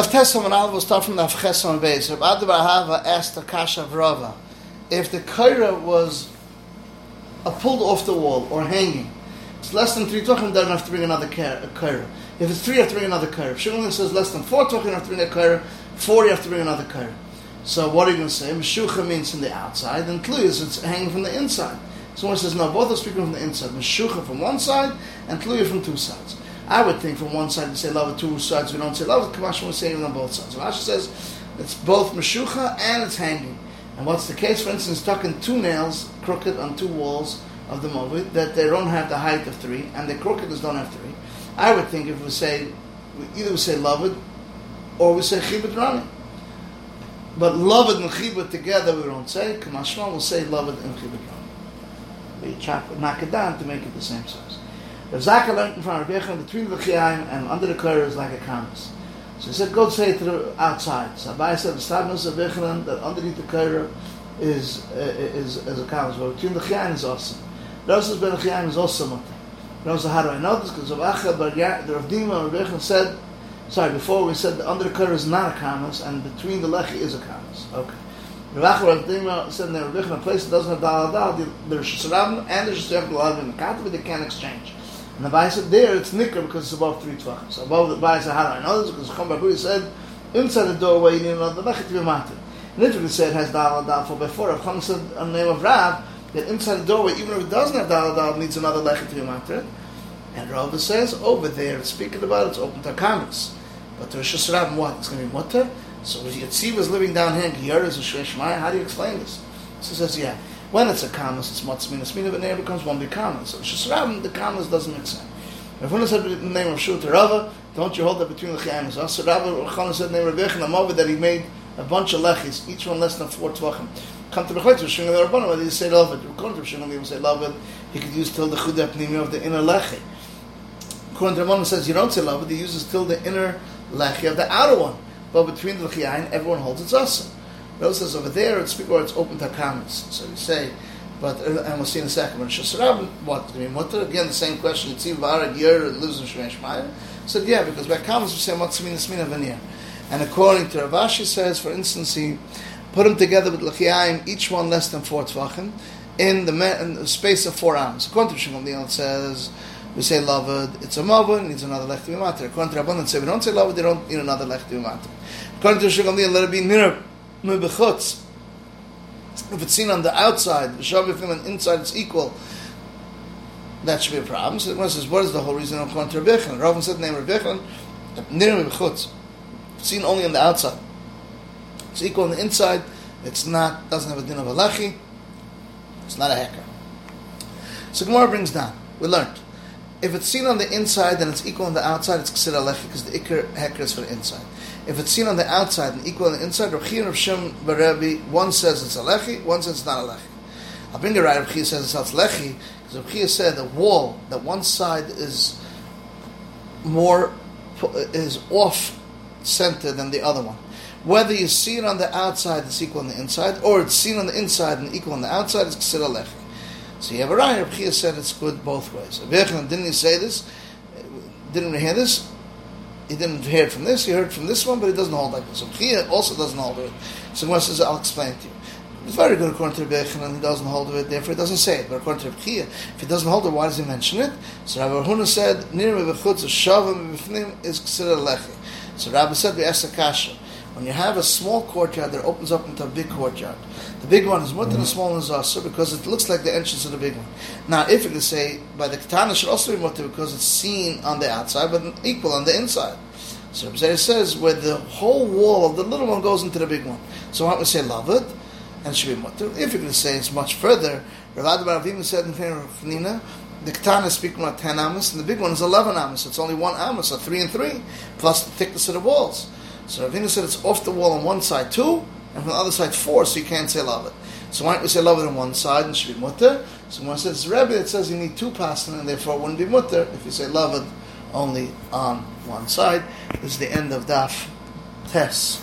Daf Tesam and Al will start from the Cheson base. Rabbi Hava asked the Kasha of Rava if the Kaira was uh, pulled off the wall or hanging. It's less than three tefachim, then have to bring another Kaira. If it's three, you have to bring another Kaira. If says less than four tefachim, you have to bring a Kaira. Four, you have to bring another Kaira. So what are you going to say? Meshucha means from the outside, and Tluyas, it's hanging from the inside. Someone says, no, both are speaking from the inside. Meshucha from one side, and Tluya from two sides. I would think from one side we say love with two sides, we don't say love with Kamash, we say it on both sides. Rashi says it's both Meshucha and it's hanging. And what's the case, for instance, stuck in two nails, crooked on two walls of the Movid, that they don't have the height of three, and the crookedness don't have three. I would think if we say, either we say love it or we say chibit rani. But love it and chibit together we don't say. Kamashma will say love it and chibit rani. We chop, knock it down to make it the same size. Rav Zaka learned front of Rebbecha between the Chiyayim and under the curve is like a canvas. So he said, go say it the outside. So Abaye said, the sadness of Rebbecha that underneath the curve is, uh, is, is a canvas. But between the Chiyayim is awesome. Rosh ben Chiyayim is also mutter. Rosh how do I know this? Because Rav Acha, the Rav Dima, and Rebbecha said, sorry, before we said the under the curve is not a canvas and between the Lechi is a canvas. Okay. Rav Acha, Rav Dima said in the Rebbecha, a place that doesn't have Dal Dal, there's Shasarabim and there's Shasarabim in the Katav, but they can't exchange. And the said there it's nicker because it's above three tefachim. So above the Bai said, how do I know this? Because Chum Barburi said, inside the doorway you need another lechet to be matter. And it said has dal dal for before, if Chum said on the name of Rav, that inside the doorway, even if it doesn't have dal dal, needs another lechet to be matter. And Rava says, over there, speaking about it, it's open to comments. But Rosh Hashanah, what? It's going to be mutter? So if Yatziv was living down here Giyar as a Shresh how do you explain this? So he says, yeah. When it's a kamas, it's matzminas mina, but now it becomes one big kamas. So Shasrabim, the kamas doesn't make sense. If one said the name of Shul Rava, don't you hold that between the chayamas? So Rava Chana said the name of Rebbecha Namova that he made a bunch of lechis, each one less than four tefachim. Come to Bechlet, Rishon the Rabbanon, whether you say it, according to Rishon you say it, he could use till the chudah pnimi of the inner lechi. According to Rabbanon says you don't say love it, he uses till the inner lechi of the outer one. But between the chayayin, everyone holds its asa. Rava says over there, it's or it's open to kamas. So you say, but uh, and we'll see in a second when Shasarab what I mean what again the same question Tziv Vara Yer lives in Shemesh Maya said yeah because by comments we say what's mean smina veneer and according to Rav Ashi says for instance he put them together with Lachiayim each one less than four tefachim in the, space of four arms according to Shimon says we say lavud it's a mavud needs another lech to be matter according to Rabbanan say we don't say lavud they don't need another lech to be matter according to Shimon let it be mirror mebechutz if it's seen on the outside, the Shavifim and inside it's equal, that should be a problem. So the says, what is the whole reason of going to Rebbechen? Rav said the name Rebbechen, Nirim Bechutz. Seen only on the outside. It's equal on the inside, it's not, doesn't have a din of a lechi, it's not a hacker. So Gemara brings down, we learned, if it's seen on the inside, then it's equal on the outside, it's considered a lechi, because the ikr hacker is for the inside. If it's seen on the outside and equal on the inside, Rav Chia and Rav Shem Barebi, one says it's a lechi, one says it's not a lechi. Right. Rav Chia says it's lechi because Rav Chia said the wall that one side is more is off center than the other one. Whether you see it on the outside, it's equal on the inside, or it's seen on the inside and equal on the outside, it's considered lechi. So you have a right. Rav Chia said it's good both ways. Didn't he say this? Didn't we hear this? He didn't hear it from this, he heard from this one, but he doesn't hold like this. So Chia also doesn't hold it. So Gemara says, I'll explain it to you. It's very good according to Rebbe and he doesn't hold it, therefore he doesn't say it. But according to Chia, if he doesn't hold it, why does he mention it? So Rabbi Huna said, Nir Mebechutz, Shavim Mebifnim is considered lechi. So Rabbi said, we asked Akasha, when you have a small courtyard that opens up into a big courtyard, the big one is more than the mm-hmm. small one is also because it looks like the entrance of the big one. Now, if you could say by the katana should also be mutter because it's seen on the outside but equal on the inside. So Rabbi says where the whole wall of the little one goes into the big one. So why don't we say lavud and it should be mutter? If you're going to say it's much further, Rav Bar Avim said in favor of Nina, the katana is speaking about ten amos, and the big one is eleven amos. It's only one amos, so three and three, plus the thickness of the walls. So Ravina said it's off the wall on one side two, and from the other side four, so you can't say lavud. So why don't we say lavud on one side and should be mutter? So when it says Rebbe, it says you need two pasan, and therefore it wouldn't be mutter if you say lavud only on one side. This is the end of Daf Tes.